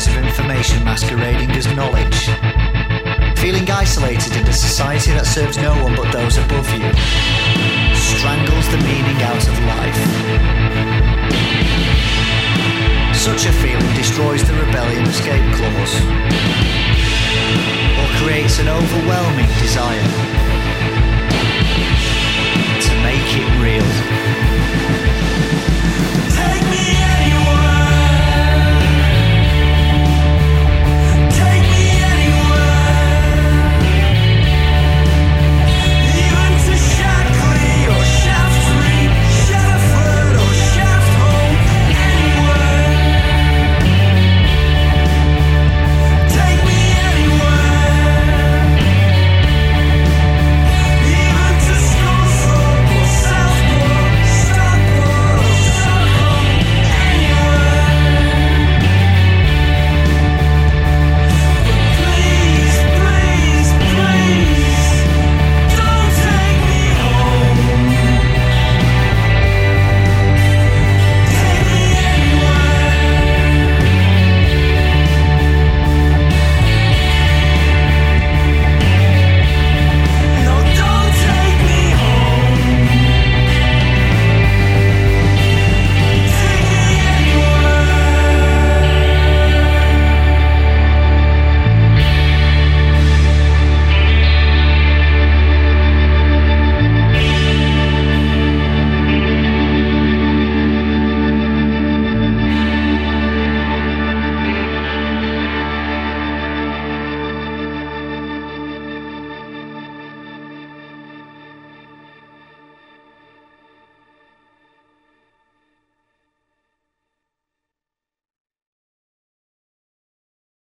noise of information masquerading as knowledge. Feeling isolated in a society that serves no one but those above you strangles the meaning out of life. Such a feeling destroys the rebellion escape clause or creates an overwhelming desire